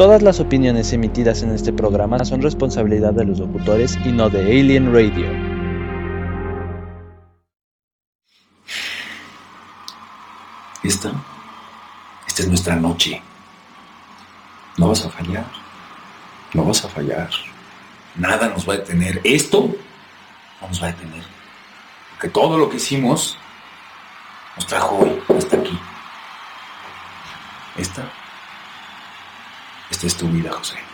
Todas las opiniones emitidas en este programa son responsabilidad de los locutores y no de Alien Radio. Esta, esta es nuestra noche. No vas a fallar. No vas a fallar. Nada nos va a detener. Esto no nos va a detener. Porque todo lo que hicimos nos trajo hoy hasta aquí. Esta esta es tu vida, José.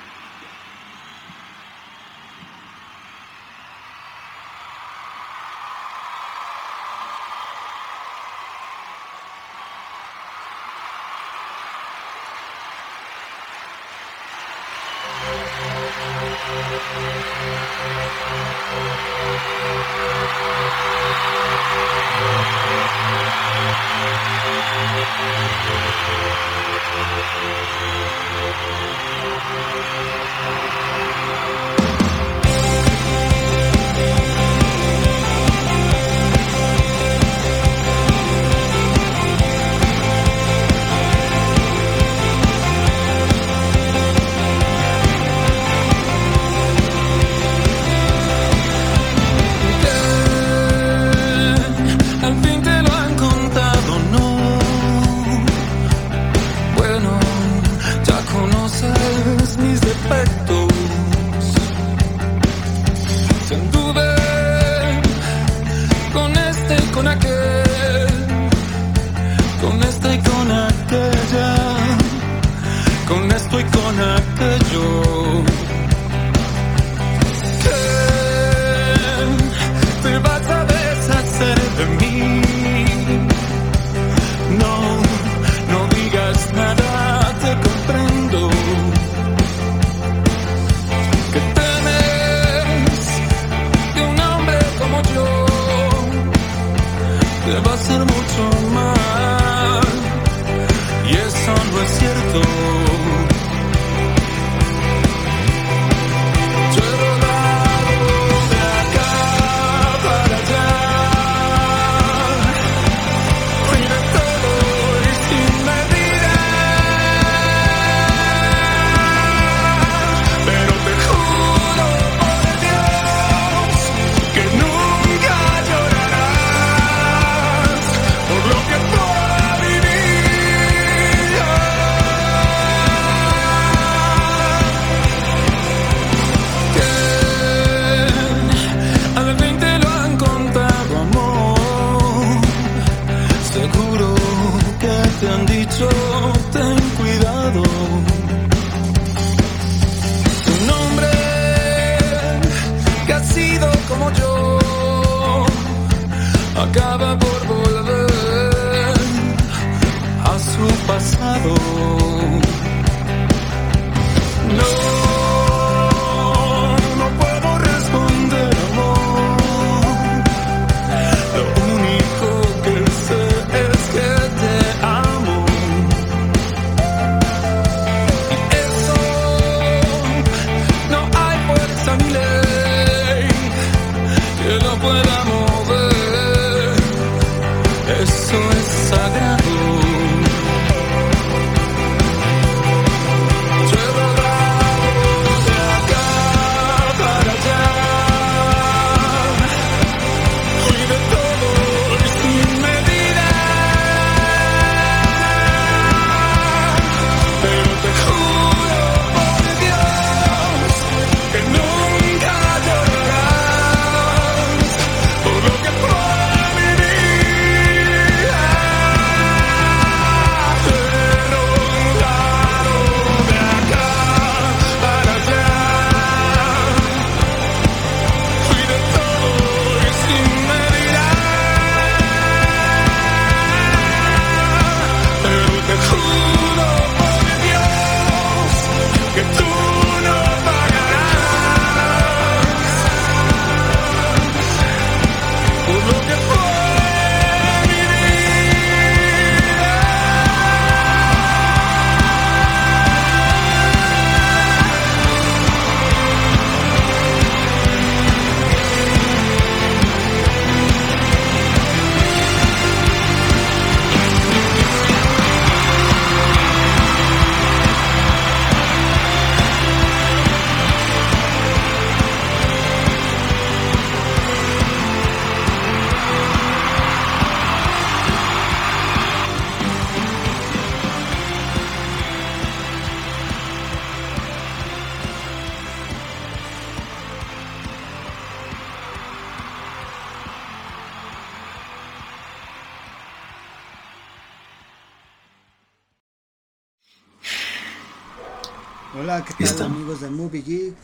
Hola, ¿qué tal amigos de Movie Geek?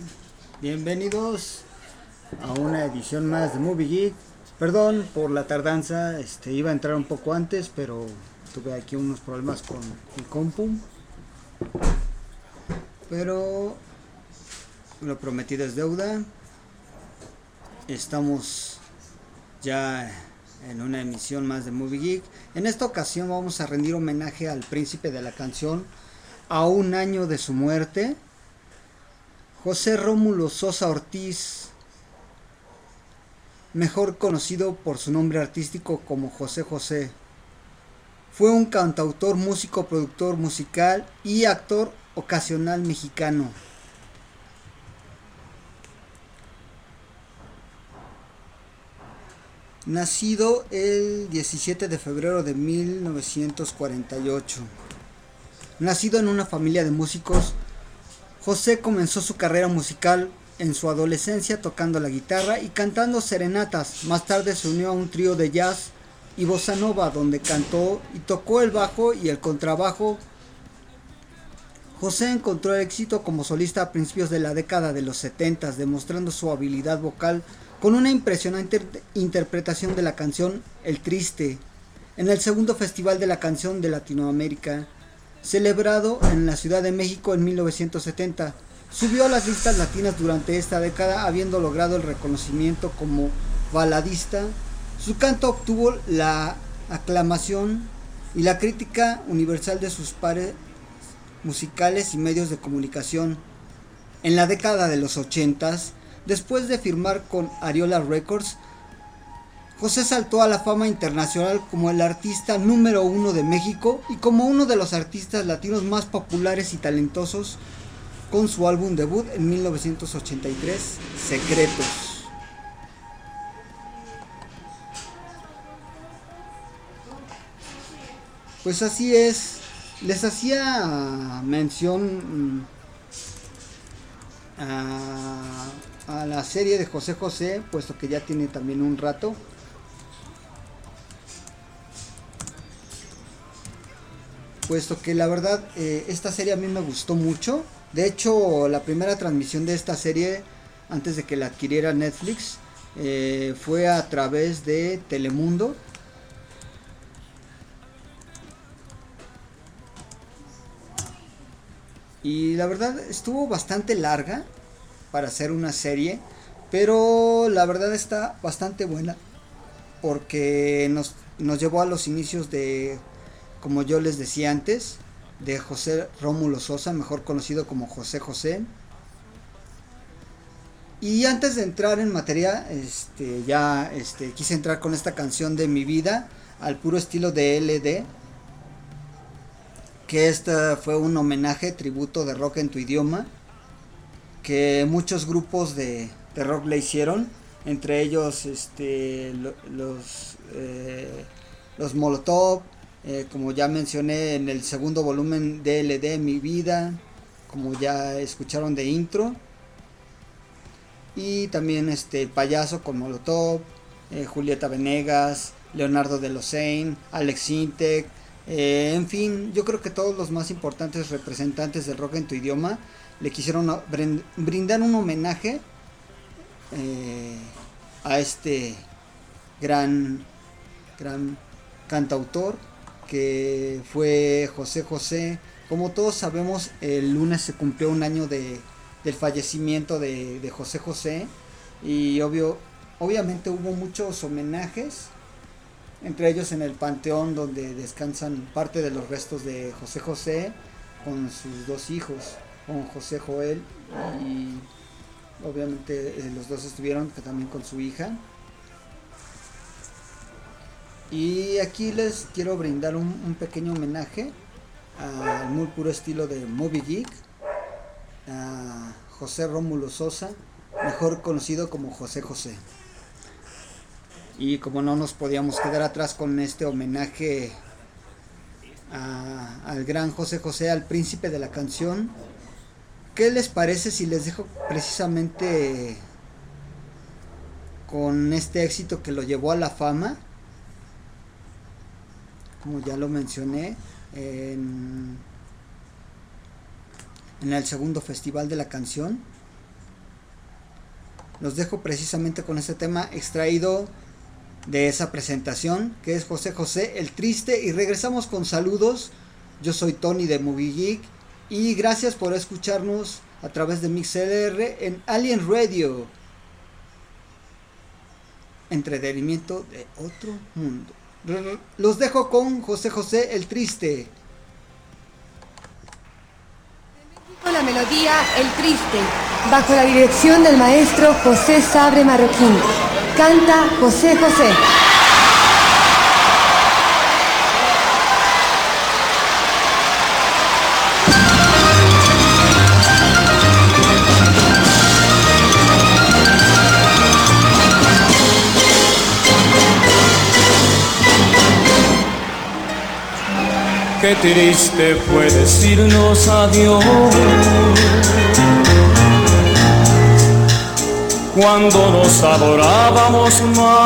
Bienvenidos a una edición más de Movie Geek. Perdón por la tardanza, este iba a entrar un poco antes, pero tuve aquí unos problemas con mi compu. Pero lo prometido es deuda. Estamos ya en una emisión más de Movie Geek. En esta ocasión vamos a rendir homenaje al príncipe de la canción a un año de su muerte. José Rómulo Sosa Ortiz, mejor conocido por su nombre artístico como José José. Fue un cantautor, músico, productor musical y actor ocasional mexicano. Nacido el 17 de febrero de 1948. Nacido en una familia de músicos, José comenzó su carrera musical en su adolescencia tocando la guitarra y cantando serenatas. Más tarde se unió a un trío de jazz y bossa nova donde cantó y tocó el bajo y el contrabajo. José encontró éxito como solista a principios de la década de los 70, demostrando su habilidad vocal con una impresionante interpretación de la canción El Triste en el segundo Festival de la Canción de Latinoamérica, celebrado en la Ciudad de México en 1970. Subió a las listas latinas durante esta década, habiendo logrado el reconocimiento como baladista. Su canto obtuvo la aclamación y la crítica universal de sus pares musicales y medios de comunicación. En la década de los 80 Después de firmar con Ariola Records, José saltó a la fama internacional como el artista número uno de México y como uno de los artistas latinos más populares y talentosos con su álbum debut en 1983, Secretos. Pues así es, les hacía mención mm, a a la serie de José José, puesto que ya tiene también un rato. Puesto que la verdad eh, esta serie a mí me gustó mucho. De hecho, la primera transmisión de esta serie, antes de que la adquiriera Netflix, eh, fue a través de Telemundo. Y la verdad estuvo bastante larga para hacer una serie, pero la verdad está bastante buena porque nos, nos llevó a los inicios de, como yo les decía antes, de José Rómulo Sosa, mejor conocido como José José. Y antes de entrar en materia, este, ya este, quise entrar con esta canción de mi vida al puro estilo de LD. Que esta fue un homenaje, tributo de rock en tu idioma que muchos grupos de, rock le hicieron, entre ellos este, los, eh, los Molotov, eh, como ya mencioné en el segundo volumen DLD Mi Vida, como ya escucharon de intro, y también este Payaso con Molotov, eh, Julieta Venegas, Leonardo de Losein, Alex Intec, en fin, yo creo que todos los más importantes representantes del rock en tu idioma le quisieron brindar un homenaje eh, a este gran, gran cantautor que fue José José. Como todos sabemos, el lunes se cumplió un año de, del fallecimiento de, de, José José y obvio, obviamente hubo muchos homenajes, entre ellos en el Panteón donde descansan parte de los restos de José José con sus dos hijos con José Joel y obviamente eh, los dos estuvieron también con su hija. Y aquí les quiero brindar un, pequeño homenaje al muy puro estilo de Moby Geek, a José Rómulo Sosa, mejor conocido como José José. Y como no nos podíamos quedar atrás con este homenaje al gran José José, al príncipe de la canción, ¿Qué les parece si les dejo precisamente con este éxito que lo llevó a la fama? Como ya lo mencioné, en, el segundo festival de la canción. Los dejo precisamente con este tema extraído de esa presentación, que es José José el Triste, y regresamos con saludos. Yo soy Tony de Movie Geek y gracias por escucharnos a través de MixLR en Alien Radio. Entretenimiento de otro mundo. Los dejo con José José el Triste. Con la melodía El Triste, bajo la dirección del maestro José Sabre Marroquín. Canta José José. Qué triste fue decirnos adiós cuando nos adorábamos más.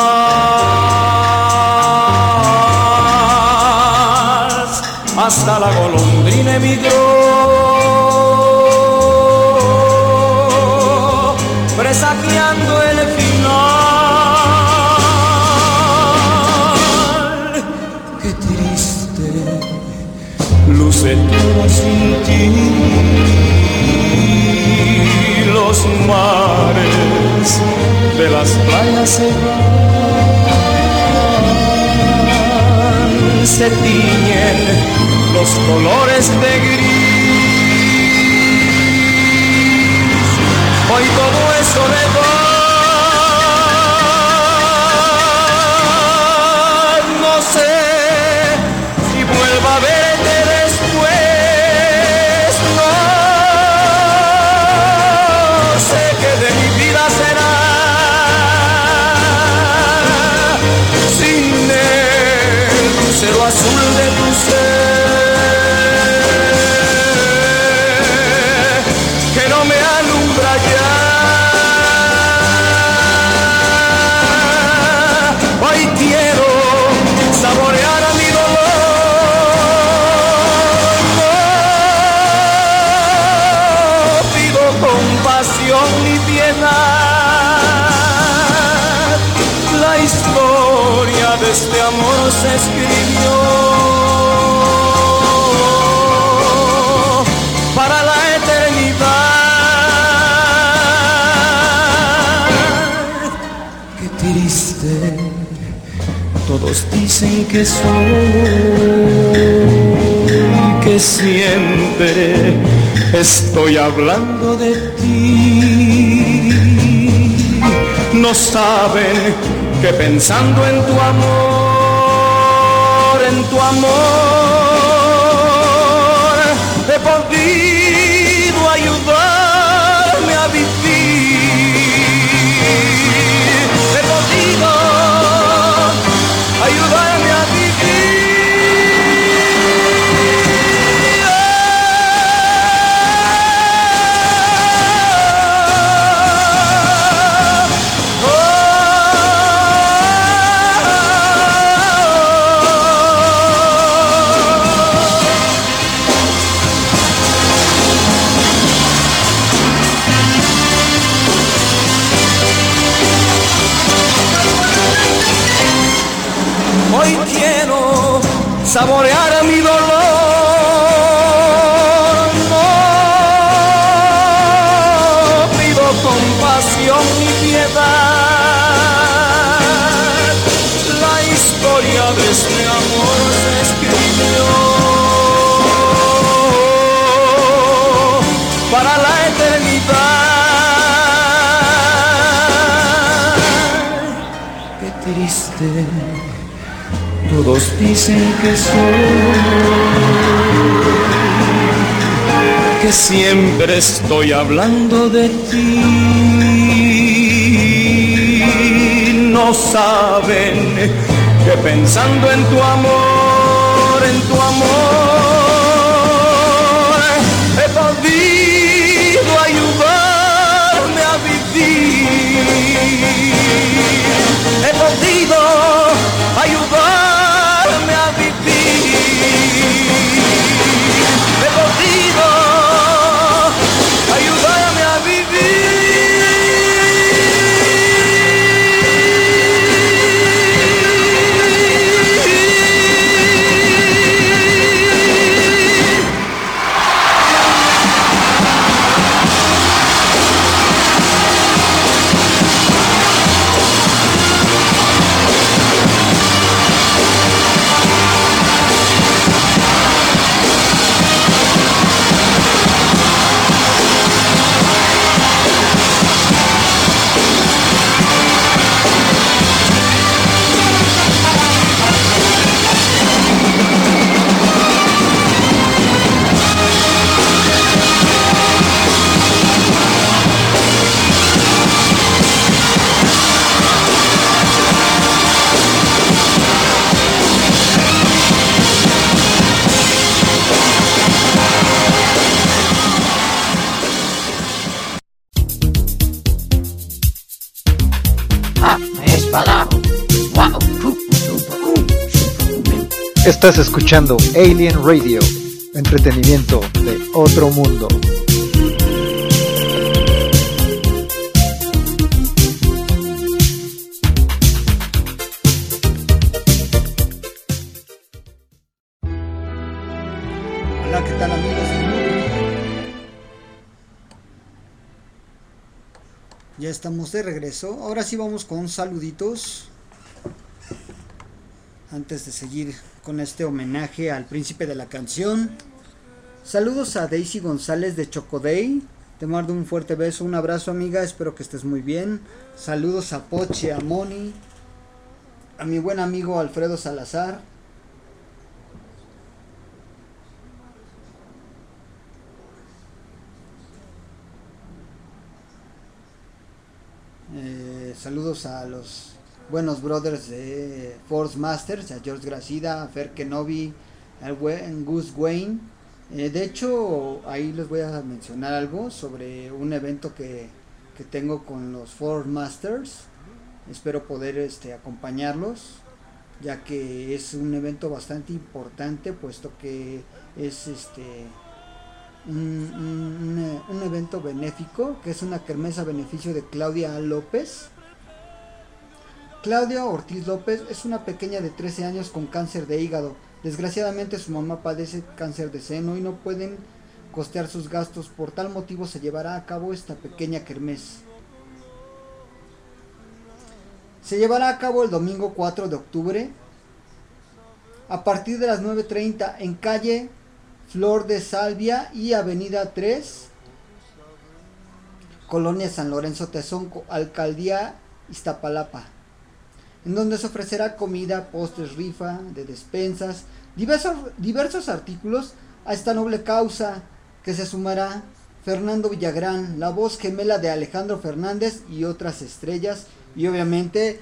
Hasta la golondrina emigró, sin ti. Los mares de las playas se van, se tiñen los colores de gris. Hoy todo es soledad, me alumbra ya. Hoy quiero saborear a mi dolor. No pido compasión ni piedad. La historia de este amor se escribió todos dicen que soy, que siempre estoy hablando de ti. No saben que pensando en tu amor, en tu amor, todos dicen que soy, que siempre estoy hablando de ti. No saben que pensando en tu amor, en tu amor, Estás escuchando Alien Radio, entretenimiento de otro mundo. Hola, ¿qué tal amigos? Ya estamos de regreso. Ahora sí vamos con saluditos. Antes de seguir con este homenaje al príncipe de la canción. Saludos a Daisy González de Chocodey. Te mando un fuerte beso, un abrazo amiga, espero que estés muy bien. Saludos a Poche, a Moni, a mi buen amigo Alfredo Salazar. Eh, saludos a los buenos brothers de Force Masters, a George Gracida, a Fer Kenobi, a Gus Wayne. Eh, de hecho, ahí les voy a mencionar algo sobre un evento que, que tengo con los Force Masters. Espero poder este, acompañarlos, ya que es un evento bastante importante, puesto que es este un, un, un evento benéfico, que es una kermesa a beneficio de Claudia López Claudia Ortiz López es una pequeña de 13 años con cáncer de hígado. Desgraciadamente su mamá padece cáncer de seno y no pueden costear sus gastos. Por tal motivo se llevará a cabo esta pequeña kermés. Se llevará a cabo el domingo 4 de octubre a partir de las 9.30 en calle Flor de Salvia y Avenida 3, Colonia San Lorenzo Tezonco, Alcaldía Iztapalapa en donde se ofrecerá comida, postres, rifa, de despensas, diversos, diversos artículos a esta noble causa que se sumará Fernando Villagrán, la voz gemela de Alejandro Fernández y otras estrellas. Y obviamente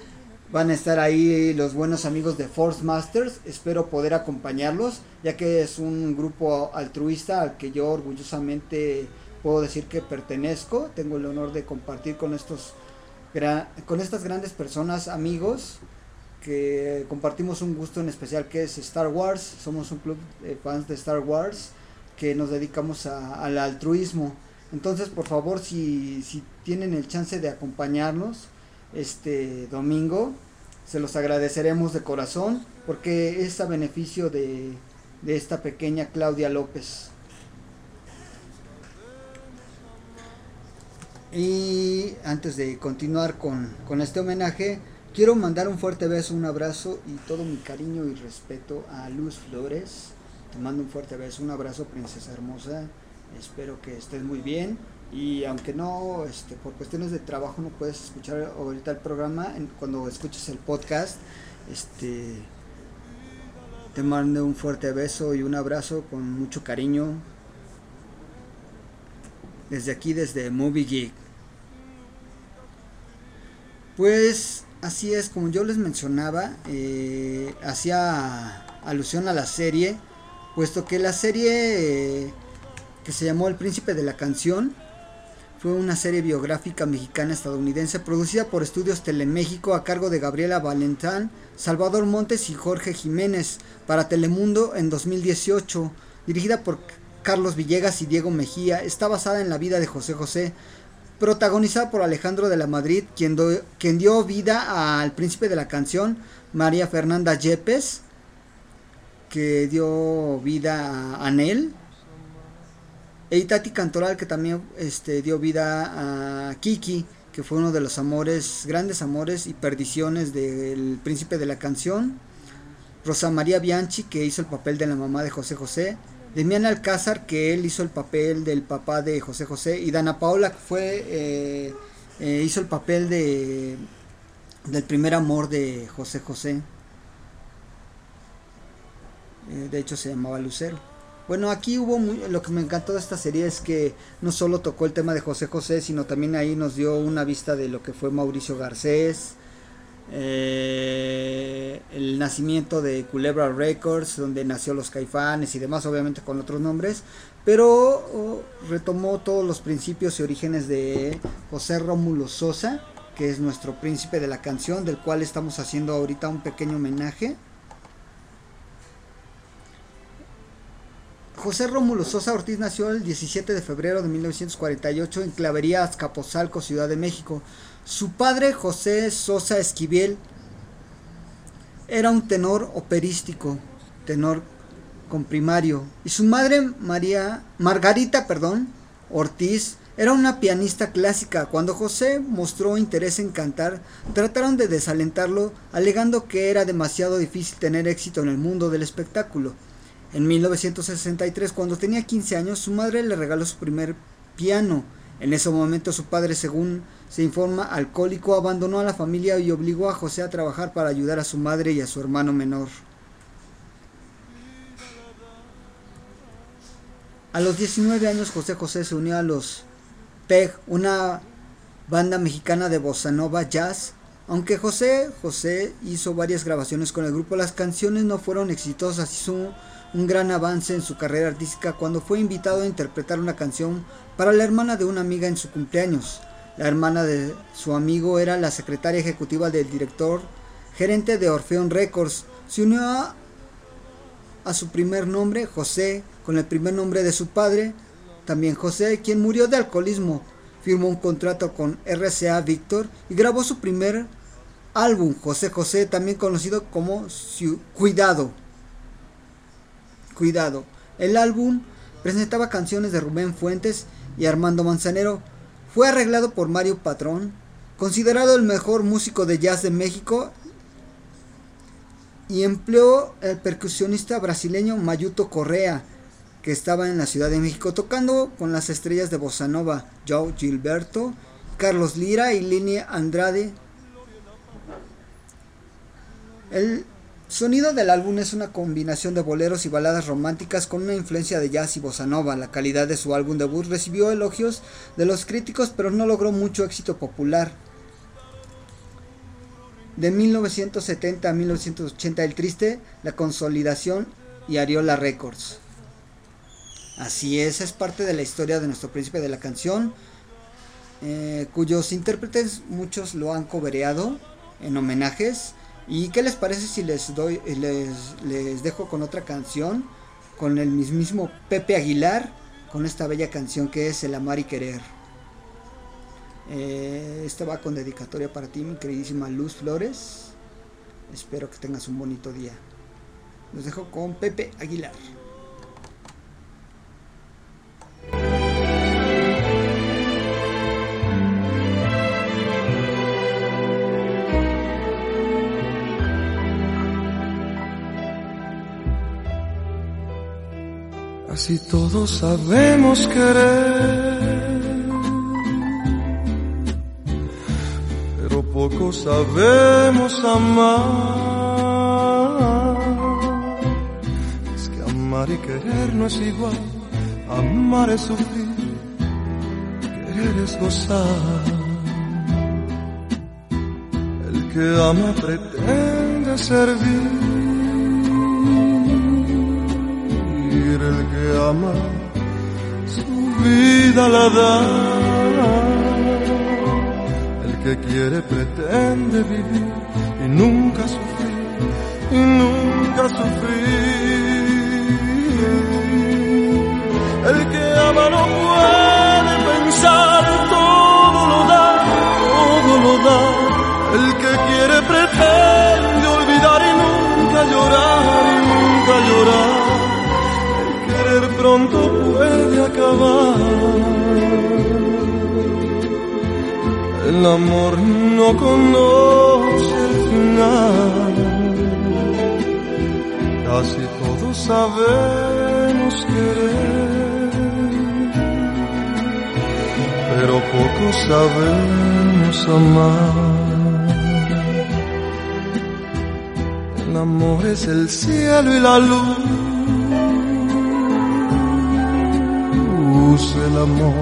van a estar ahí los buenos amigos de Force Masters. Espero poder acompañarlos, ya que es un grupo altruista al que yo orgullosamente puedo decir que pertenezco. Tengo el honor de compartir con estos con estas grandes personas, amigos, que compartimos un gusto en especial que es Star Wars. Somos un club de fans de Star Wars que nos dedicamos al altruismo. Entonces, por favor, si, si tienen el chance de acompañarnos este domingo, se los agradeceremos de corazón porque es a beneficio de, de esta pequeña Claudia López. Y antes de continuar con, con, este homenaje, quiero mandar un fuerte beso, un abrazo y todo mi cariño y respeto a Luz Flores. Te mando un fuerte beso, un abrazo, princesa hermosa. Espero que estés muy bien. Y aunque no, este, por cuestiones de trabajo no puedes escuchar ahorita el programa, cuando escuches el podcast, este, te mando un fuerte beso y un abrazo con mucho cariño. Desde aquí, desde Movie Geek. Pues así es, como yo les mencionaba, eh, hacía alusión a la serie, puesto que la serie eh, que se llamó El Príncipe de la Canción fue una serie biográfica mexicana-estadounidense producida por Estudios Teleméxico a cargo de Gabriela Valentán, Salvador Montes y Jorge Jiménez para Telemundo en 2018, dirigida por Carlos Villegas y Diego Mejía, está basada en la vida de José José, protagonizada por Alejandro de la Madrid, quien, quien dio vida al príncipe de la canción, María Fernanda Yepes, que dio vida a Anel, e Itati Cantoral, que también este, dio vida a Kiki, que fue uno de los amores, grandes amores y perdiciones del príncipe de la canción, Rosa María Bianchi, que hizo el papel de la mamá de José José, Demián Alcázar, que él hizo el papel del papá de José José, y Dana Paula, fue, eh, eh, hizo el papel de del primer amor de José José. Eh, de hecho se llamaba Lucero. Bueno, aquí hubo lo que me encantó de esta serie es que no solo tocó el tema de José José, sino también ahí nos dio una vista de lo que fue Mauricio Garcés, eh, el nacimiento de Culebra Records, donde nació los Caifanes y demás, obviamente con otros nombres, pero oh, retomó todos los principios y orígenes de José Rómulo Sosa, que es nuestro príncipe de la canción, del cual estamos haciendo ahorita un pequeño homenaje. José Rómulo Sosa Ortiz nació el 17 de febrero de 1948 en Clavería, Azcapotzalco, Ciudad de México. Su padre, José Sosa Esquivel, era un tenor operístico, tenor con primario, y su madre, María Margarita, perdón, Ortiz, era una pianista clásica. Cuando José mostró interés en cantar, trataron de desalentarlo, alegando que era demasiado difícil tener éxito en el mundo del espectáculo. En 1963, cuando tenía 15 años, su madre le regaló su primer piano. En ese momento su padre, según se informa, alcohólico, abandonó a la familia y obligó a José a trabajar para ayudar a su madre y a su hermano menor. A los 19 años José José se unió a los PEG, una banda mexicana de bossa nova jazz. Aunque José José hizo varias grabaciones con el grupo, las canciones no fueron exitosas. Hizo un gran avance en su carrera artística cuando fue invitado a interpretar una canción para la hermana de una amiga en su cumpleaños. La hermana de su amigo era la secretaria ejecutiva del director, gerente de Orfeón Records. Se unió a, su primer nombre, José, con el primer nombre de su padre, también José, quien murió de alcoholismo. Firmó un contrato con RCA Victor y grabó su primer álbum, José José, también conocido como Cuidado. Cuidado. El álbum presentaba canciones de Rubén Fuentes y Armando Manzanero. Fue arreglado por Mario Patrón, considerado el mejor músico de jazz de México, y empleó el percusionista brasileño Mayuto Correa, que estaba en la Ciudad de México tocando con las estrellas de Bossa Nova, Joe Gilberto, Carlos Lira y Lini Andrade. Sonido del álbum es una combinación de boleros y baladas románticas con una influencia de jazz y bossa nova. La calidad de su álbum debut recibió elogios de los críticos, pero no logró mucho éxito popular. De 1970 a 1980 El Triste, La Consolidación y Ariola Records. Así es, es parte de la historia de nuestro príncipe de la canción, eh, cuyos intérpretes muchos lo han cobereado en homenajes. ¿Y qué les parece si les doy, les, les dejo con otra canción, con el mismo Pepe Aguilar, con esta bella canción que es El Amar y Querer? Eh, esta va con dedicatoria para ti, mi queridísima Luz Flores. Espero que tengas un bonito día. Los dejo con Pepe Aguilar. Así todos sabemos querer, pero poco sabemos amar. Es que amar y querer no es igual Amar es sufrir, querer es gozar. El que ama pretende servir. El que ama su vida la da. El que quiere pretende vivir y nunca sufrir, y nunca sufrir. El que ama no puede pensar, todo lo da, todo lo da. El que quiere pretende pronto puede acabar. El amor no conoce el final. Casi todos sabemos querer. pero poco sabemos amar. El amor es el cielo y la luz, el amor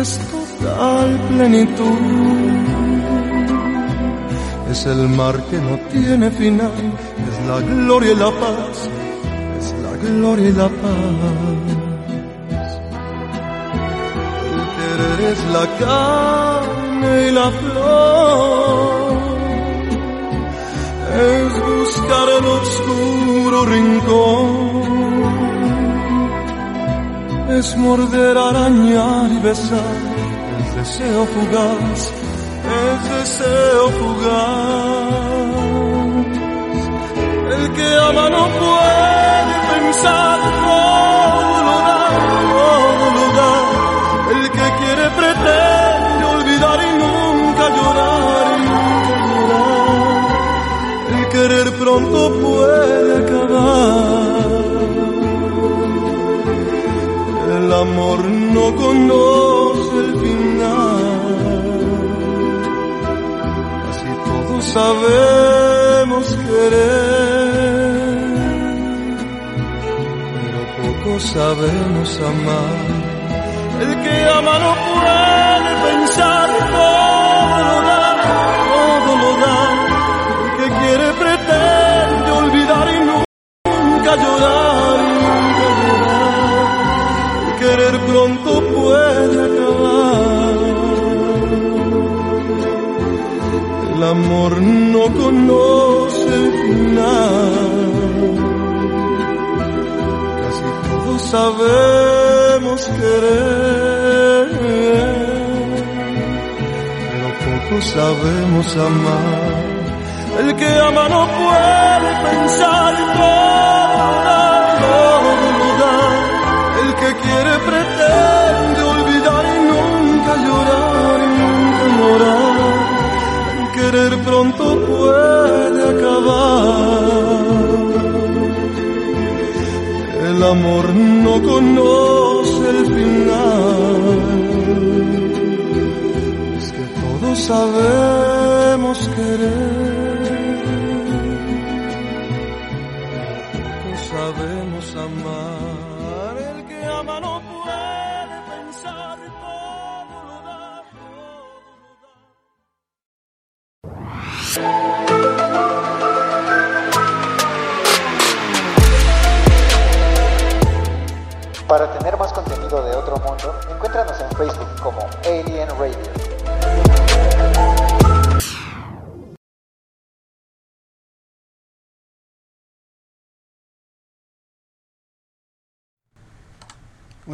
es total plenitud. Es el mar que no tiene final, es la gloria y la paz, es la gloria y la paz. es la carne y la flor. Es buscar el oscuro rincón es morder, arañar y besar, el deseo fugaz, el deseo fugaz. El que ama no puede pensar, todo lo da, todo lo da. El que quiere pretende olvidar y nunca llorar, y nunca llorar. El querer pronto puede acabar. El amor no conoce el final. Casi todos sabemos querer, pero poco sabemos amar. El que ama no puede pensar, todo lo da, todo lo da. El que quiere pretende amor no conoce final. Casi todos sabemos querer, pero poco sabemos amar. El que ama no puede amor no conoce el final. Es que todos sabemos querer.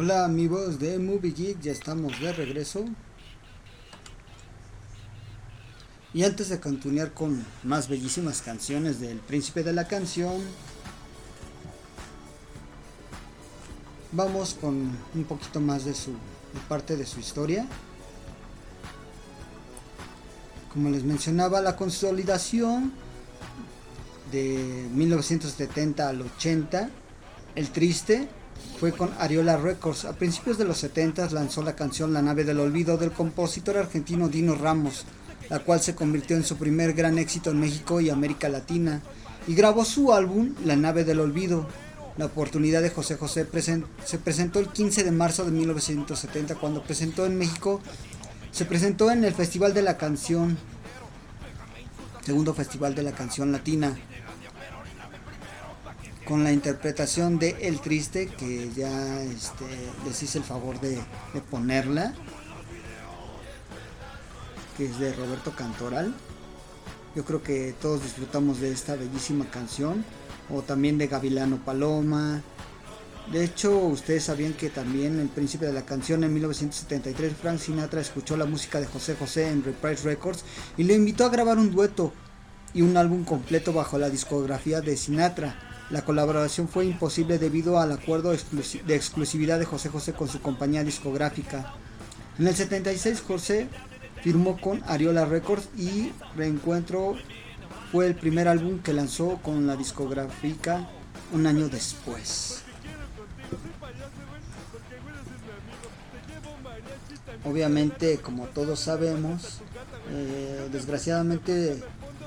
Hola amigos de Movie Geek, ya estamos de regreso. Y antes de continuar con más bellísimas canciones del Príncipe de la Canción, vamos con un poquito más de su parte de su historia. Como les mencionaba, la consolidación de 1970 al 80, El Triste, fue con Ariola Records. A principios de los 70 lanzó la canción La nave del olvido del compositor argentino Dino Ramos, la cual se convirtió en su primer gran éxito en México y América Latina, y grabó su álbum La nave del olvido. La oportunidad de José José se presentó el 15 de marzo de 1970 cuando presentó en México, se presentó en el Festival de la Canción, segundo Festival de la Canción Latina con la interpretación de El Triste, que ya este, les hice el favor de, ponerla, que es de Roberto Cantoral. Yo creo que todos disfrutamos de esta bellísima canción, o también de Gavilano Paloma. De hecho, ustedes sabían que también el príncipe de la canción en 1973, Frank Sinatra escuchó la música de José José en Reprise Records y le invitó a grabar un dueto y un álbum completo bajo la discografía de Sinatra. La colaboración fue imposible debido al acuerdo de exclusividad de José José con su compañía discográfica. En el 76 José firmó con Ariola Records y Reencuentro fue el primer álbum que lanzó con la discográfica un año después. Obviamente, como todos sabemos, eh, desgraciadamente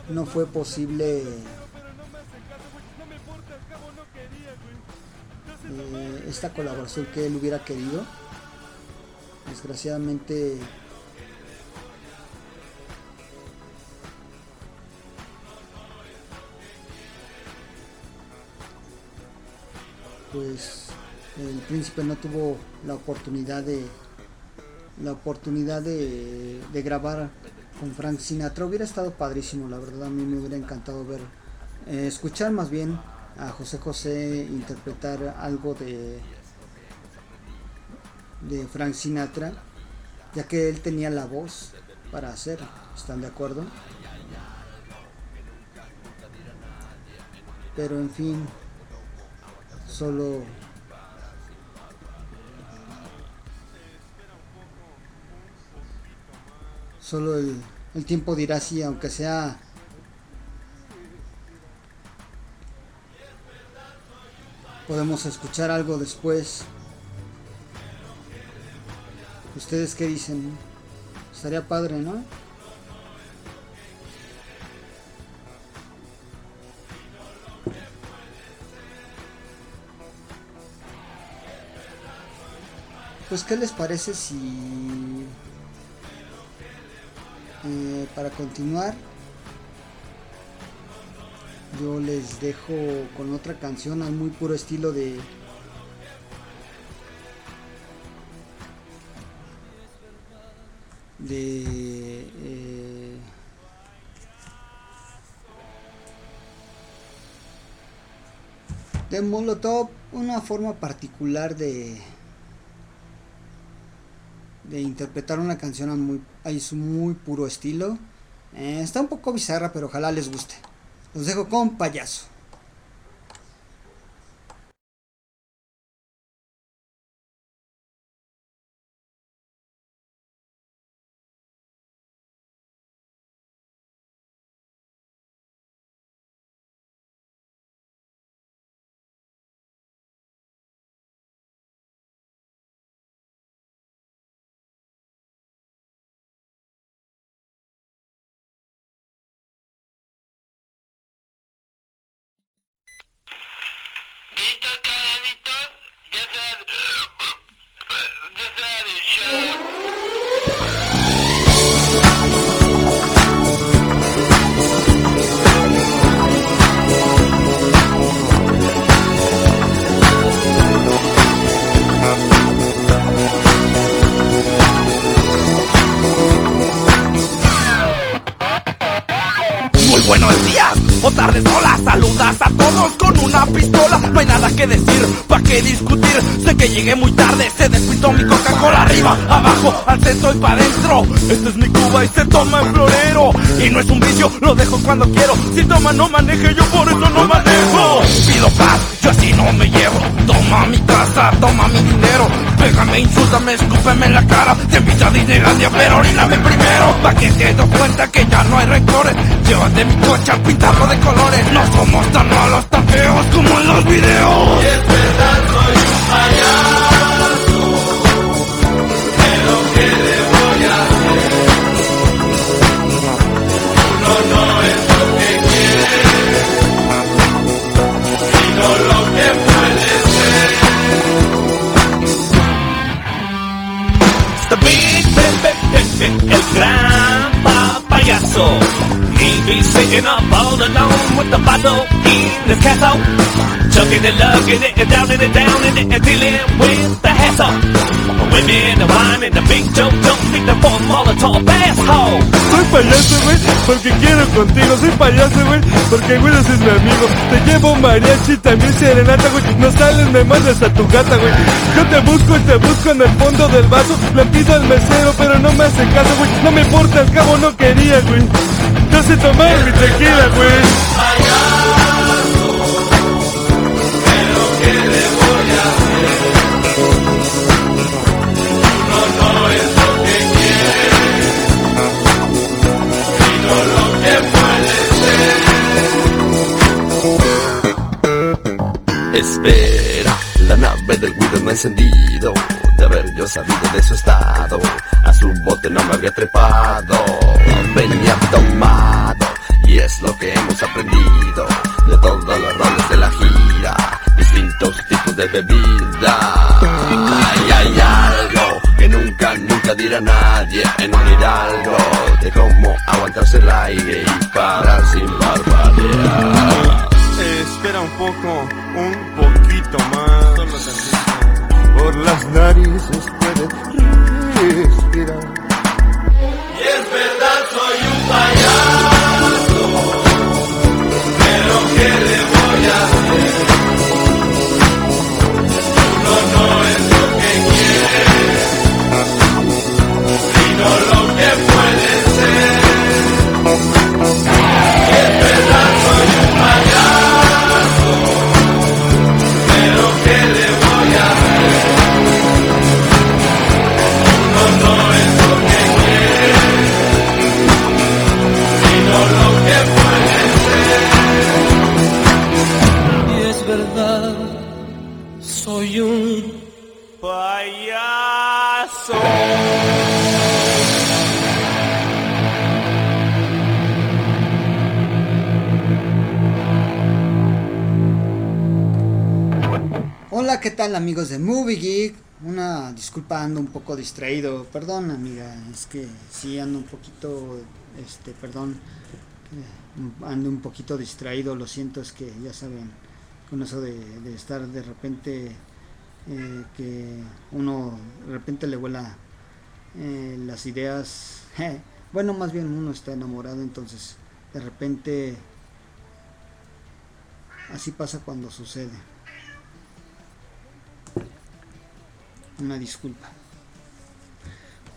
no fue posible esta colaboración que él hubiera querido. Desgraciadamente pues el príncipe no tuvo la oportunidad de la oportunidad de, grabar con Frank Sinatra hubiera estado padrísimo la verdad a mí me hubiera encantado ver eh, escuchar más bien a José José interpretar algo de de Frank Sinatra, ya que él tenía la voz para hacerlo. ¿Están de acuerdo? Pero en fin, solo solo el, el tiempo dirá si, aunque sea podemos escuchar algo después. ¿Ustedes qué dicen? Estaría padre, ¿no? Pues, ¿qué les parece si... Eh, para continuar, yo les dejo con otra canción al muy puro estilo de de eh, de Molotov una forma particular de de interpretar una canción a, muy, su muy puro estilo. Eh, está un poco bizarra pero ojalá les guste los dejo con payaso Muy buenos días o tardes, hola, saludas a todos con una pistola. No hay nada que decir, pa' qué discutir. Sé que llegué muy tarde, se despistó mi Coca-Cola arriba, abajo, al centro y pa' adentro. Esta es mi Cuba y se toma en florero. Y no es un vicio, lo dejo cuando quiero. Si toma, no maneje, yo por eso no manejo. Pido paz, yo así no me llevo. Toma mi casa, toma mi dinero. Pégame, insúltame, escúpeme en la cara. Te invito a Disneylandia, pero oríname primero. Pa' que te des cuenta que ya no hay rencores. Llévate mi coche a pintarlo de colores. No somos tan malos, tan feos como en los videos. Y es verdad, soy un. El gran papayazo. He be sitting up all alone with the bottle in his castle. Chugging and lugging it and down and it down and it and dealing with the hassle. Women, the wine and the big joke don't need the four Molotov asshole. Soy payaso, güey, porque quiero contigo. Soy payaso, güey, porque güey es mi amigo. Te llevo mariachi, también serenata, güey. No sales, me mandas a tu gata, güey. Yo te busco y te busco en el fondo del vaso. Le pido al mesero, pero no me hace caso, güey. No me importa, al cabo no quería, güey. Yo sé tomar mi tequila, güey. Espera, la nave del Guido no ha encendido. De haber yo sabido de su estado, a su bote no me había trepado. Venía tomado, y es lo que hemos aprendido de todos los roles de la gira. Distintos tipos de bebida. Ay, hay algo que nunca, nunca dirá nadie en un hidalgo. De cómo aguantarse el aire y parar sin barbadear. Espera un poco, un poquito más. Por las narices amigos de Movie Geek? Una disculpa, ando un poco distraído. Perdón, amiga, es que sí ando un poquito, este, perdón, eh, ando un poquito distraído. Lo siento, es que ya saben, con eso de, estar de repente, eh, que uno de repente le vuela eh, las ideas. bueno, más bien uno está enamorado, entonces de repente así pasa cuando sucede. Una disculpa.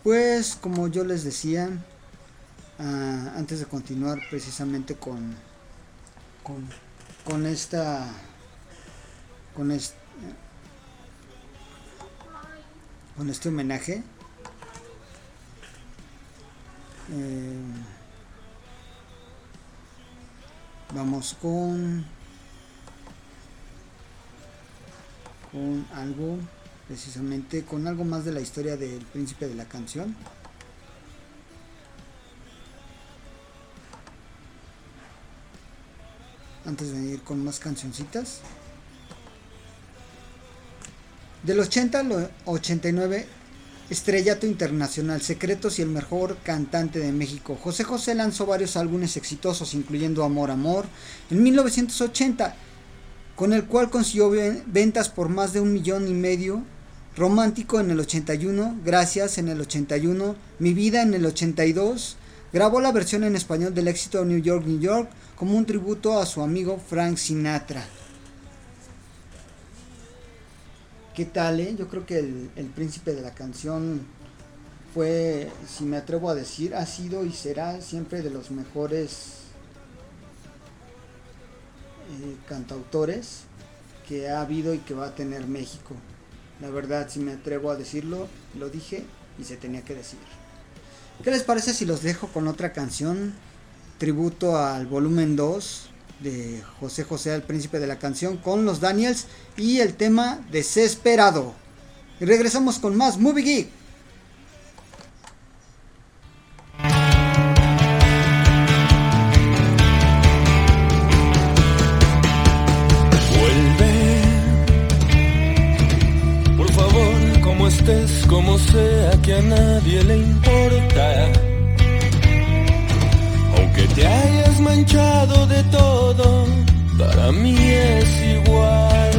Pues como yo les decía, ah, antes de continuar precisamente con, con, con esta, con este, con este homenaje, eh, vamos con, con algo precisamente con algo más de la historia del príncipe de la canción. Antes de ir con más cancioncitas. Del 80 al 89, estrellato internacional, secretos y el mejor cantante de México. José José lanzó varios álbumes exitosos, incluyendo Amor Amor, en 1980, con el cual consiguió ventas por más de un millón y medio Romántico en el 81, Gracias en el 81, Mi vida en el 82. Grabó la versión en español del éxito New York, New York como un tributo a su amigo Frank Sinatra. ¿Qué tal, eh? Yo creo que el, el príncipe de la canción fue, si me atrevo a decir, ha sido y será siempre de los mejores eh, cantautores que ha habido y que va a tener México. La verdad, si me atrevo a decirlo, lo dije y se tenía que decir. ¿Qué les parece si los dejo con otra canción? Tributo al volumen 2 de José José al príncipe de la canción con los Daniels y el tema Desesperado. Y regresamos con más Movie Geek. Como sea que a nadie le importa. Aunque te hayas manchado de todo, para mí es igual.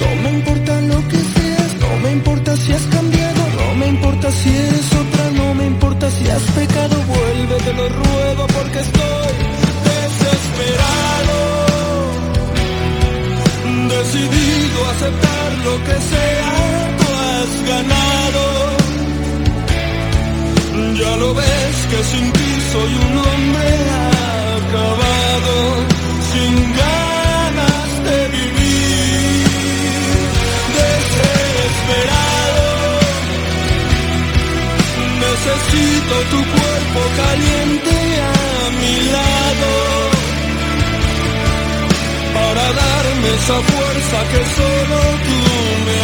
No me importa lo que seas, no me importa si has cambiado, no me importa si eres otra, no me importa si has pecado, vuelve, te lo ruego porque estoy desesperado decidido a aceptar lo que sea ganado. Ya lo ves que sin ti soy un hombre acabado, sin ganas de vivir, desesperado. Necesito tu cuerpo caliente a mi lado para darme esa fuerza que solo tú me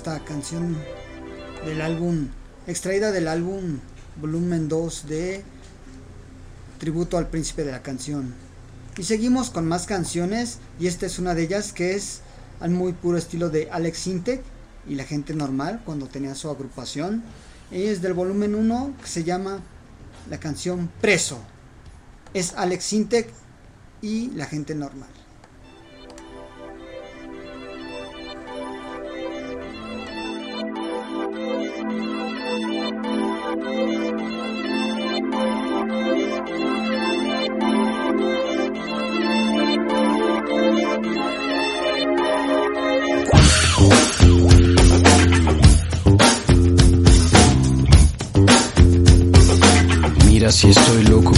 esta canción del álbum, extraída del álbum volumen 2 de Tributo al Príncipe de la Canción. Y seguimos con más canciones y esta es una de ellas que es al muy puro estilo de Alex Sintek y la gente normal cuando tenía su agrupación. Y es del volumen 1 que se llama la canción Preso. Es Alex Sintek y la gente normal. Mira si estoy loco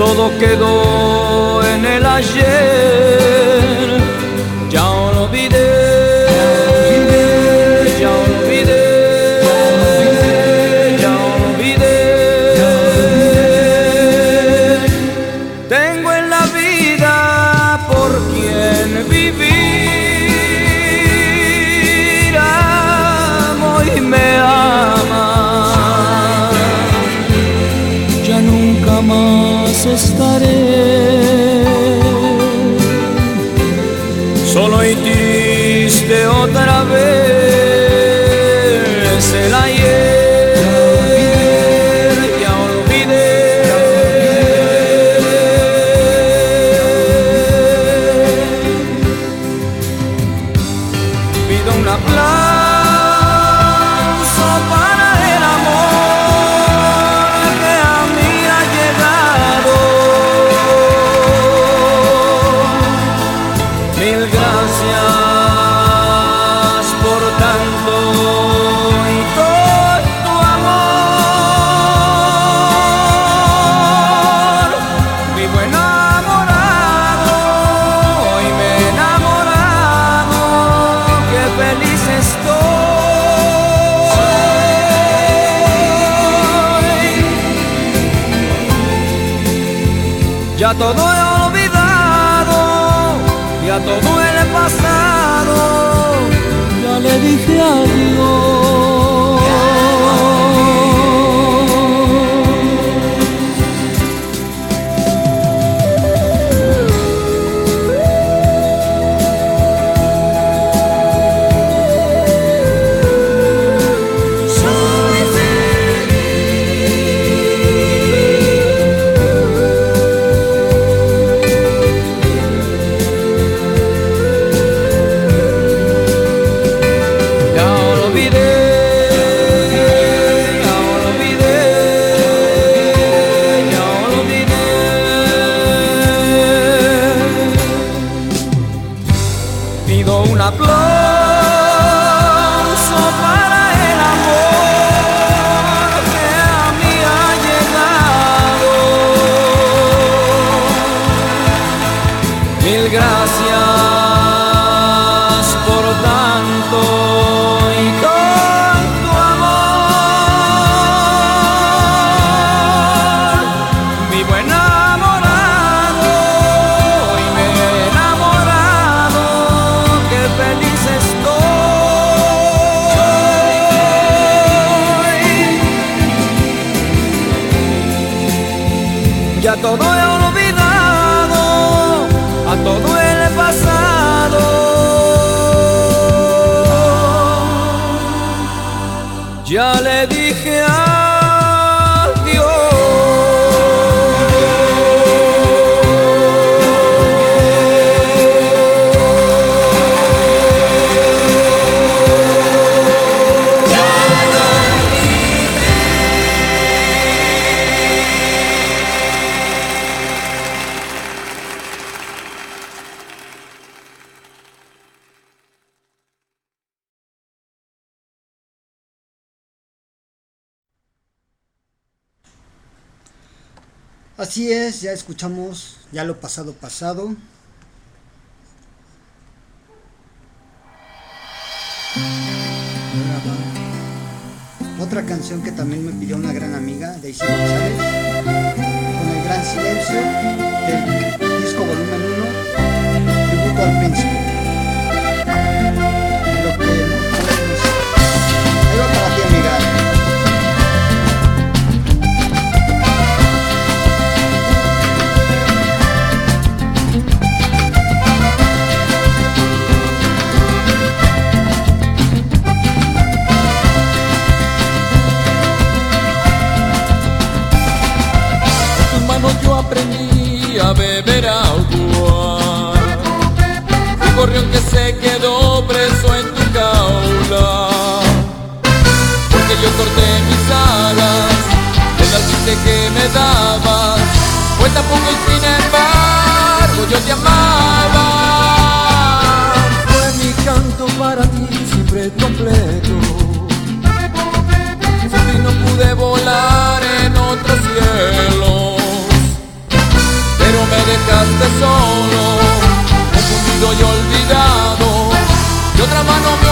todo quedó en el ayer. Mil gracias. Es, ya escuchamos, ya lo pasado pasado. Otra canción que también me pidió una gran amiga, de Daisy González, con el gran silencio del disco volumen 1, tributo al príncipe. Gorrión que se quedó preso en tu jaula. Porque yo corté mis alas del alpiste que me dabas. Fue tampoco y sin embargo yo te amaba. Fue mi canto para ti siempre completo. Sin ti no pude volar en otros cielos. Pero me dejaste solo, confundido y olvidado. Y otra mano me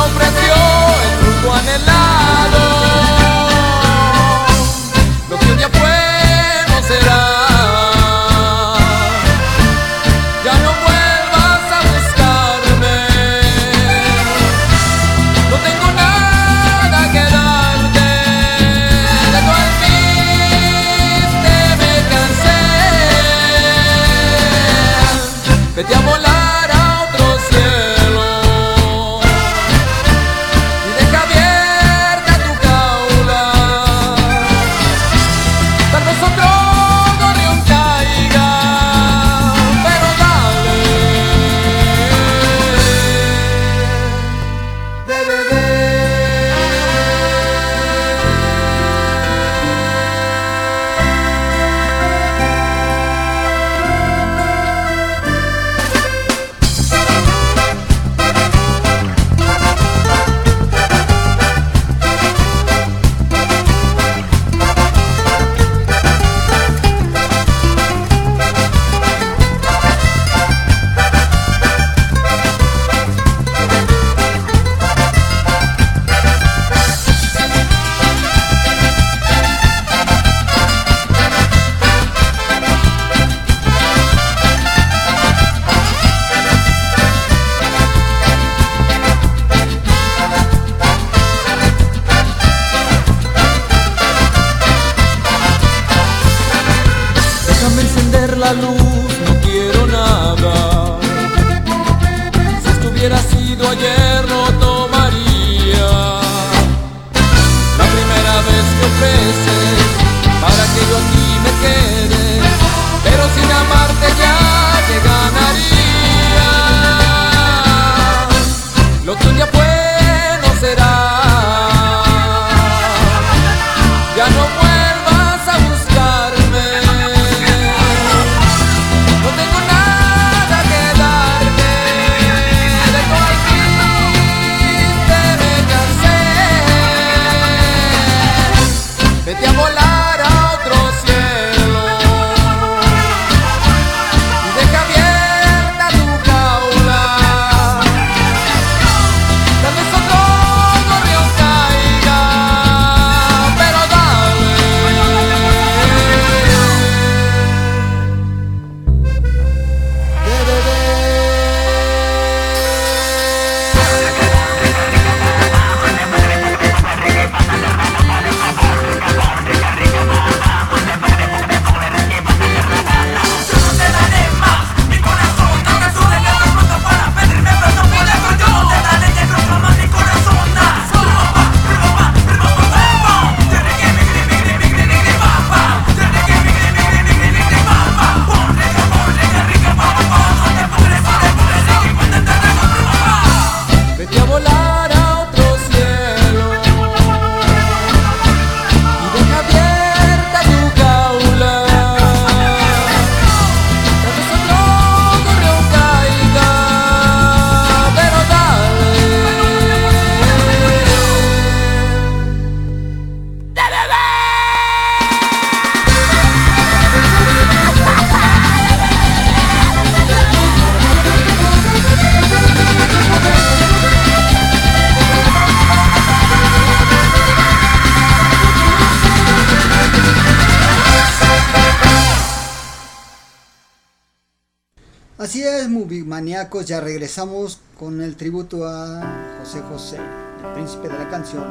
Ya regresamos con el tributo a José José, el príncipe de la canción.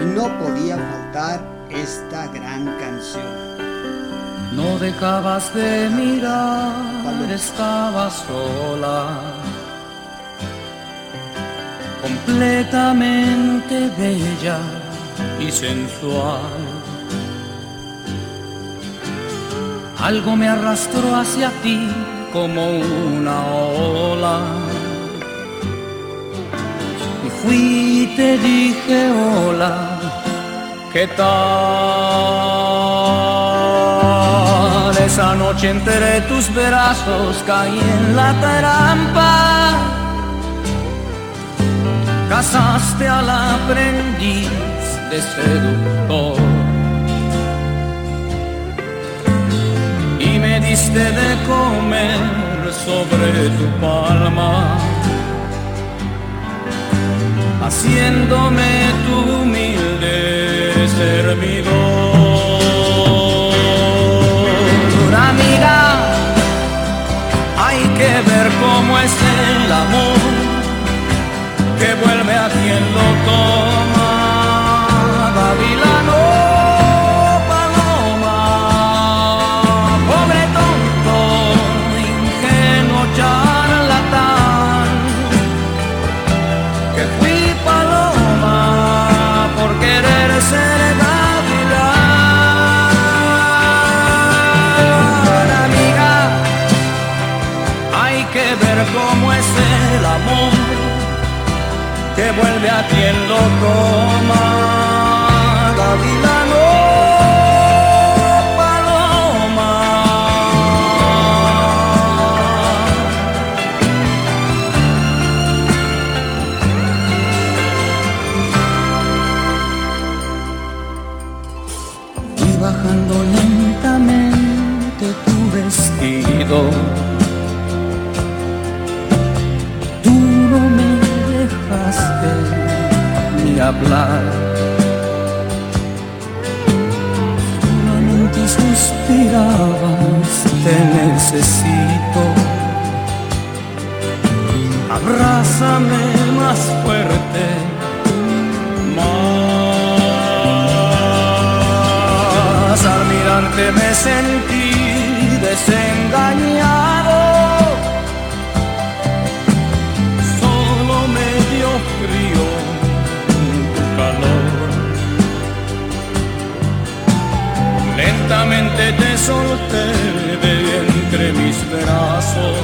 Y no podía faltar esta gran canción. No dejabas de mirar, Paloma. estabas sola, completamente bella y sensual. Algo me arrastró hacia ti como una ola. Y fui y te dije hola, ¿qué tal? Esa noche entre tus brazos caí en la trampa. Casaste al aprendiz de seductor. diste de comer sobre tu palma, haciéndome tu humilde servidor. Amiga, hay que ver cómo es el amor que me sentí desengañado. Solo me dio frío tu calor. Lentamente te solté de entre mis brazos.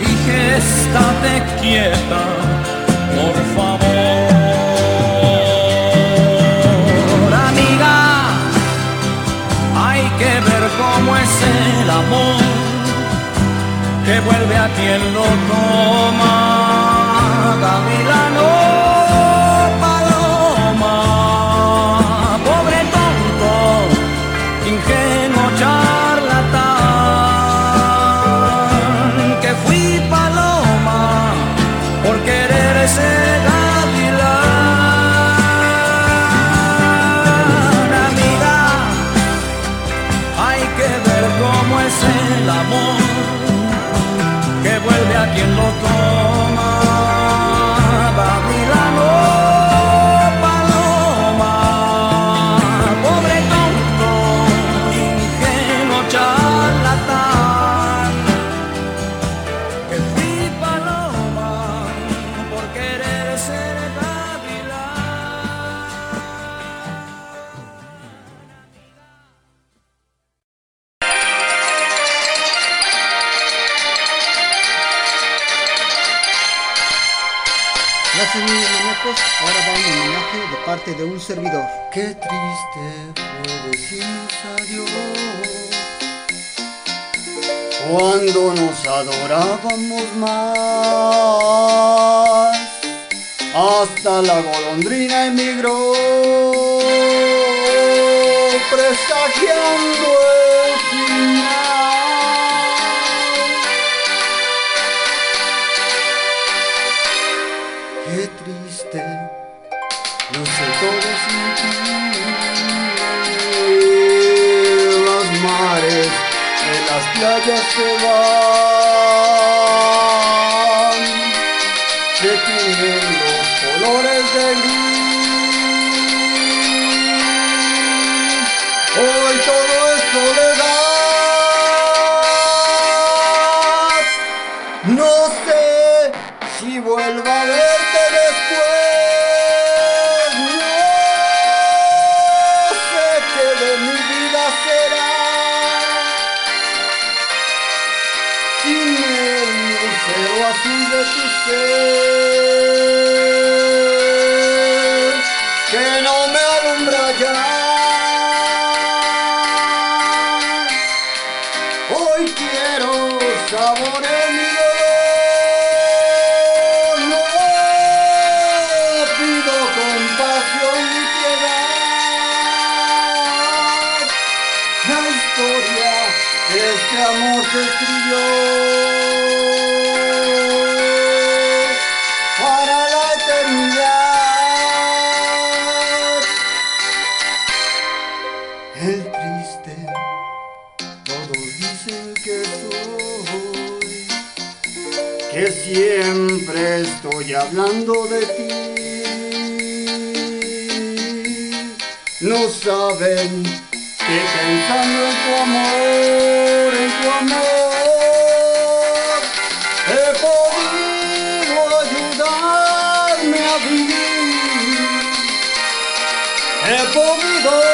Dije, estate quieta, por favor. el amor que vuelve a quien lo toma. Gavilano. Hablando de ti. No saben que pensando en tu amor, en tu amor, he podido ayudarme a vivir. He podido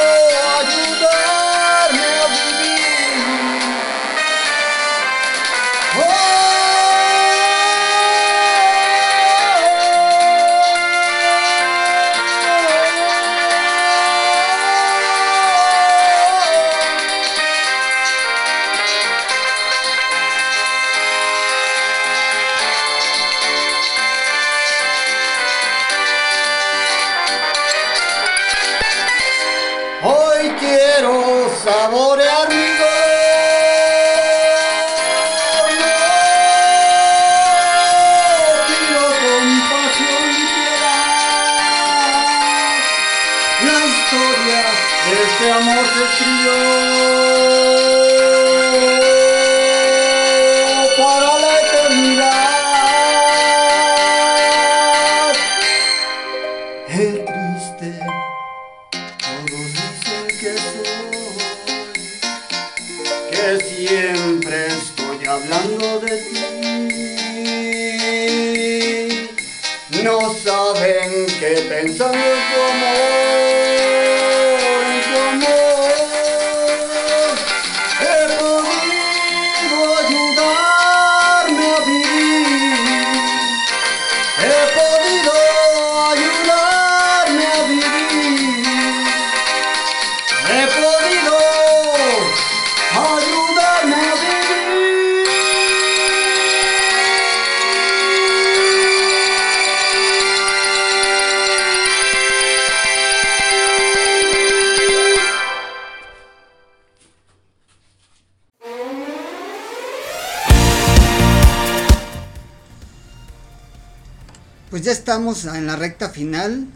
estamos en la recta final.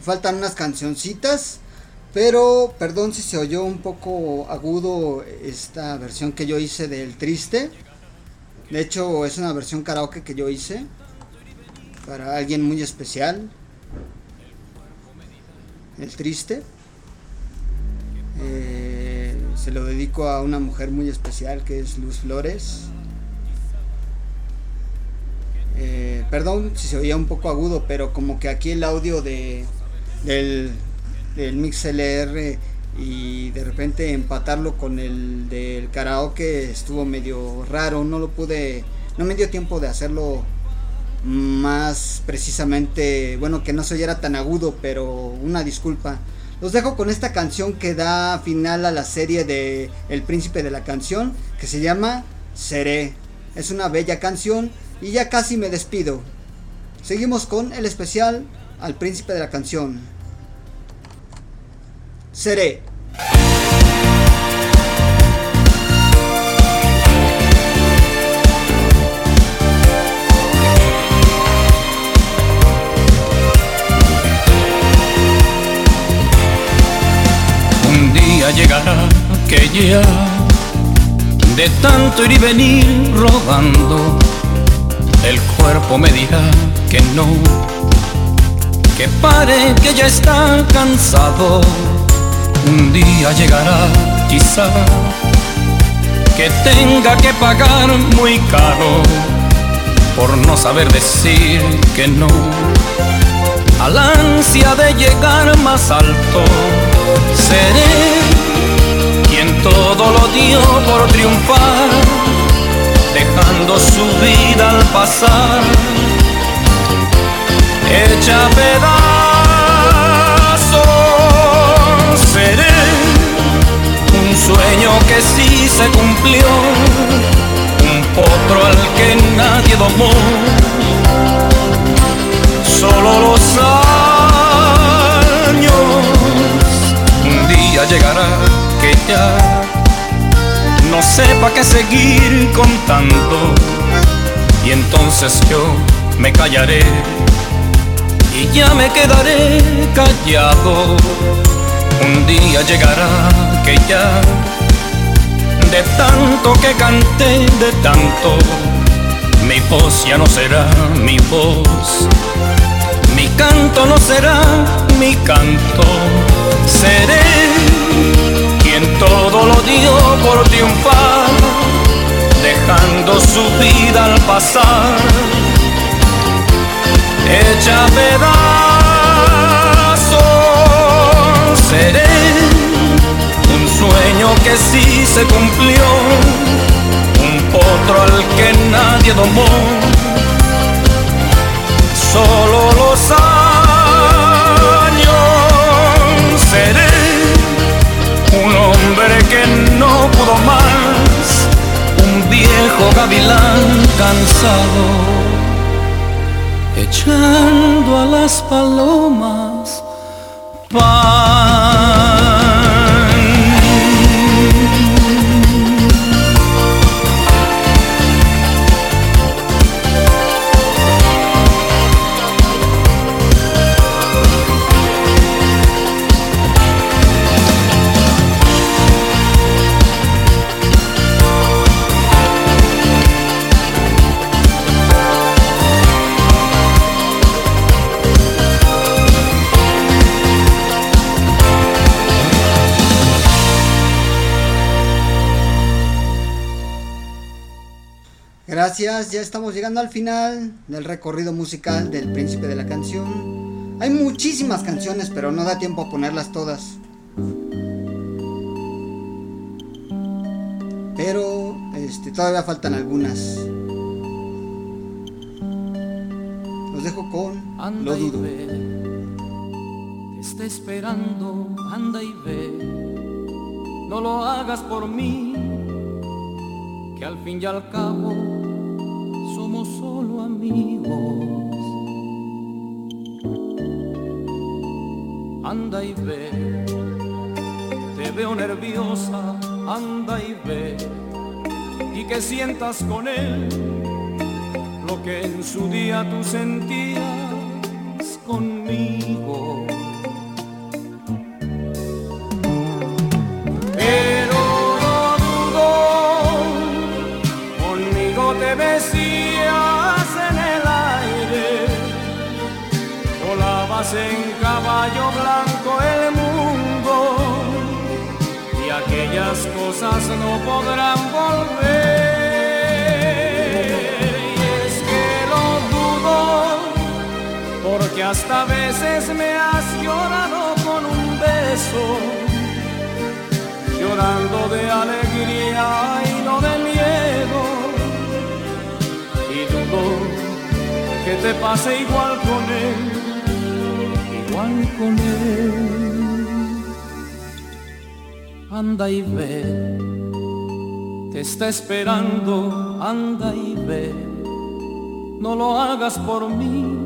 Faltan unas cancioncitas. Pero perdón si se oyó un poco agudo esta versión que yo hice del triste. De hecho es una versión karaoke que yo hice. Para alguien muy especial. El triste. Eh, se lo dedico a una mujer muy especial que es Luz Flores. Perdón si se oía un poco agudo, pero como que aquí el audio de, del, del Mix LR y de repente empatarlo con el del karaoke estuvo medio raro, no lo pude, no me dio tiempo de hacerlo más precisamente, bueno, que no se oyera tan agudo, pero una disculpa. Los dejo con esta canción que da final a la serie de El Príncipe de la Canción, que se llama Seré. Es una bella canción y ya casi me despido. Seguimos con el especial al Príncipe de la Canción. Seré. Un día llegará que ya de tanto ir y venir rodando, el cuerpo me dirá que no, que pare, que ya está cansado. Un día llegará quizá que tenga que pagar muy caro por no saber decir que no al ansia de llegar más alto. Seré quien todo lo dio por triunfar, dejando su vida al pasar, hecha pedazos. Seré un sueño que sí se cumplió, potro al que nadie domó. Solo los años, un día llegará que ya no sepa qué seguir contando. Y entonces yo me callaré y ya me quedaré callado. Un día llegará que ya de tanto que canté, de tanto, mi voz ya no será mi voz. Mi canto no será mi canto, seré todo lo dio por triunfar, dejando su vida al pasar, hecha pedazos, seré un sueño que sí se cumplió, un potro al que nadie domó. Solo los años hombre que no pudo más, un viejo gavilán cansado, echando a las palomas pan. Gracias, ya estamos llegando al final del recorrido musical del Príncipe de la Canción. Hay muchísimas canciones, pero no da tiempo a ponerlas todas. Pero este, todavía faltan algunas. Los dejo con Anda Lo y Dudo. ve, te está esperando, anda y ve. No lo hagas por mí, que al fin y al cabo solo amigos. Anda y ve, te veo nerviosa, anda y ve, y que sientas con él lo que en su día tú sentías conmigo. No podrán volver. Y es que lo dudo, porque hasta veces me has llorado con un beso llorando de alegría y no de miedo. Y dudo que te pase igual con él, igual con él. Anda y ve, te está esperando, anda y ve. No lo hagas por mí,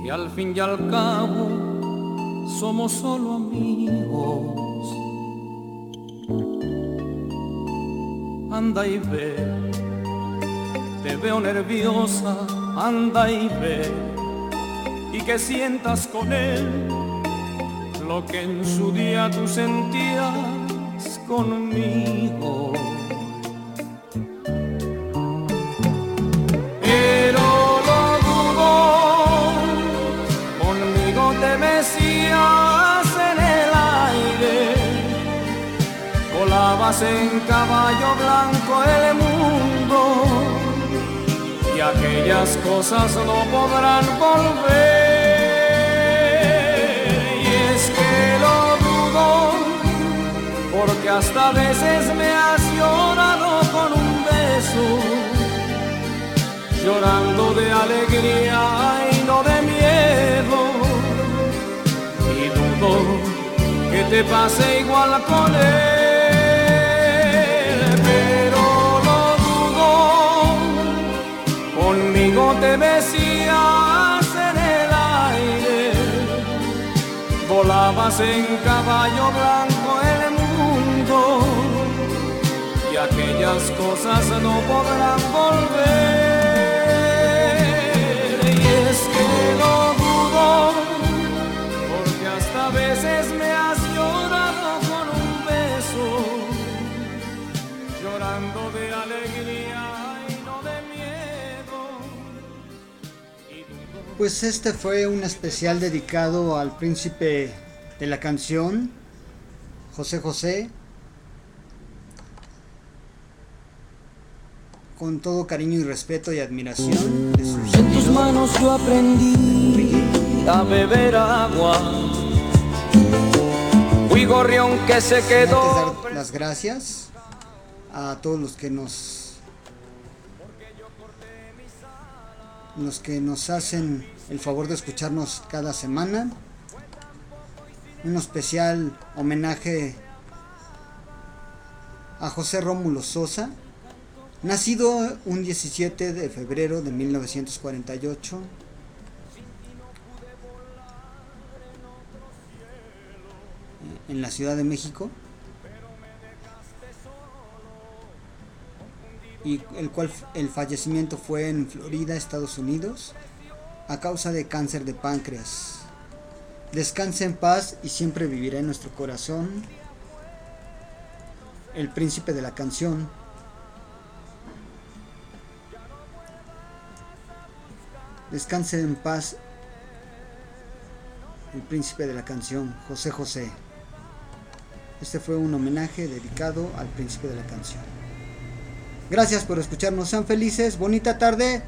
que al fin y al cabo somos solo amigos. anda y ve, te veo nerviosa, anda y ve, y que sientas con él lo que en su día tú sentías conmigo. Pero lo dudo, conmigo te mesías en el aire volabas en caballo blanco el mundo y aquellas cosas no podrán volver. porque hasta a veces me has llorado con un beso, llorando de alegría y no de miedo. Y dudo que te pase igual con él, pero lo dudo, conmigo te besías en el aire, volabas en caballo blanco aquellas cosas no podrán volver. Y es que no dudo, porque hasta veces me has llorado con un beso, llorando de alegría y no de miedo. Pues este fue un especial dedicado al príncipe de la canción, José José. Con todo cariño y respeto y admiración de sus En tus manos yo aprendí a beber agua. Fui gorrión que se quedó. Dar las gracias a todos los que nos los que nos hacen el favor de escucharnos cada semana. Un especial homenaje a José Rómulo Sosa, nacido un 17 de febrero de 1948. en la Ciudad de México y el cual el fallecimiento fue en Florida, Estados Unidos, a causa de cáncer de páncreas. Descanse en paz y siempre vivirá en nuestro corazón. El príncipe de la canción. Descanse en paz. El príncipe de la canción, José José. Este fue un homenaje dedicado al príncipe de la canción. Gracias por escucharnos, sean felices, bonita tarde.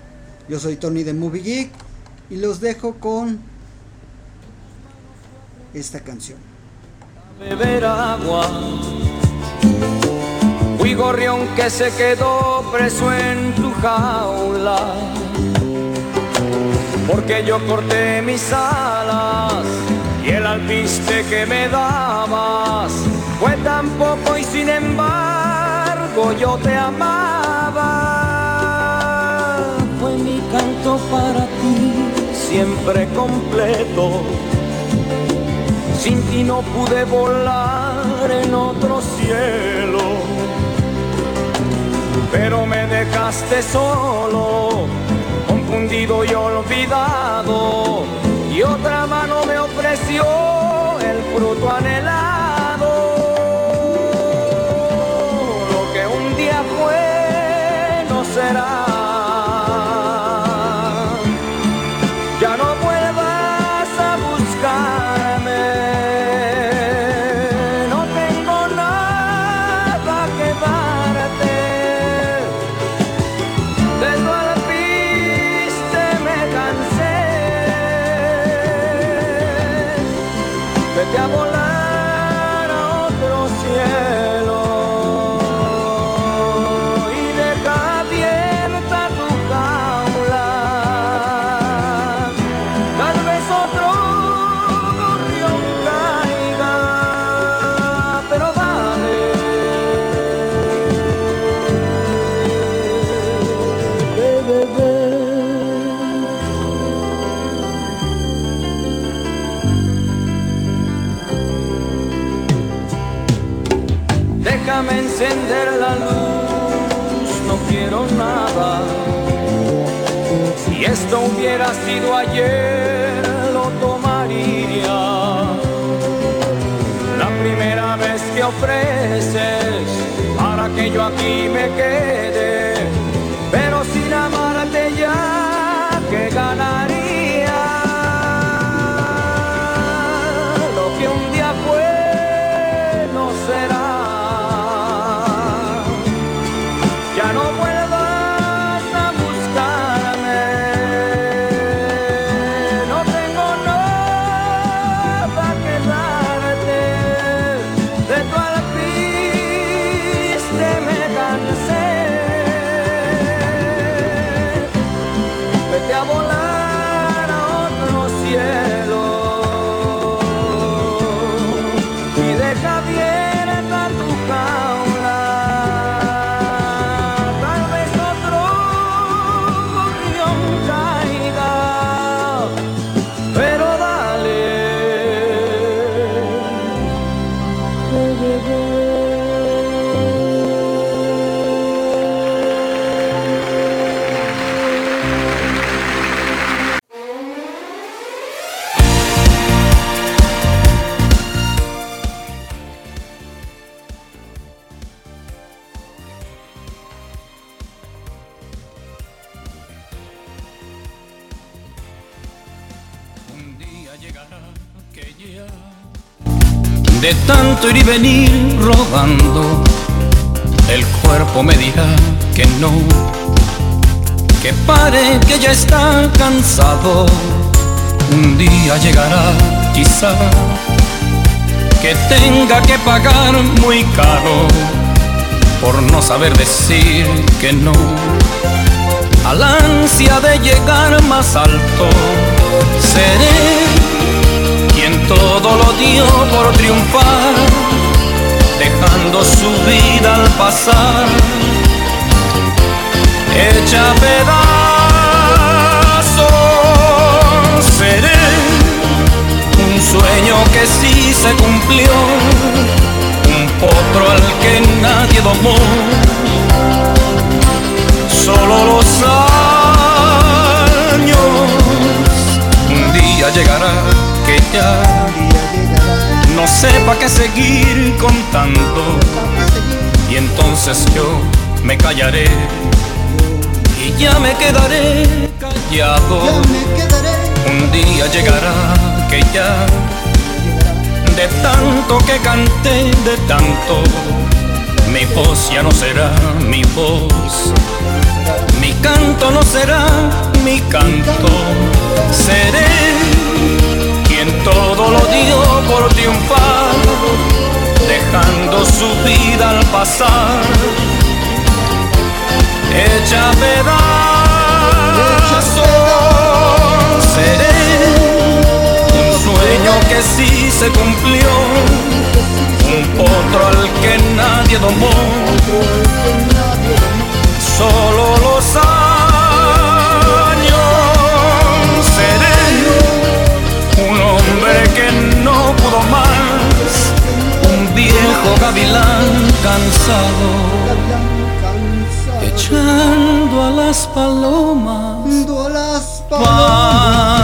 Yo soy Tony de Movie Geek y los dejo con esta canción. beber agua. Fui gorrión que se quedó preso en tu jaula. Porque yo corté mis alas y el alpiste que me dabas fue tan poco y sin embargo yo te amaba. Fue mi canto para ti, siempre completo. Sin ti no pude volar en otro cielo. Pero me dejaste solo, confundido y olvidado. Y otra mano me ofreció el fruto anhelado. Lo que un día fue no será. Hubiera sido ayer, lo tomaría. La primera vez que ofreces para que yo aquí me quede, tanto ir y venir rodando, el cuerpo me dirá que no, que pare, que ya está cansado. Un día llegará, quizá, que tenga que pagar muy caro por no saber decir que no. Al ansia de llegar más alto, seré todo lo dio por triunfar, dejando su vida al pasar, hecha pedazos. Seré un sueño que sí se cumplió, un potro al que nadie domó. Solo los años llegará que ya no sepa qué seguir contando. Y entonces yo me callaré y ya me quedaré callado. Un día llegará que ya de tanto que canté, de tanto, mi voz ya no será mi voz. Canto no será mi canto, seré quien todo lo dio por triunfar, dejando su vida al pasar, hecha pedazos. Seré un sueño que sí se cumplió, un potro al que nadie domó. Solo los años seré un hombre que no pudo más, un viejo gavilán cansado, echando a las palomas. a las Pa'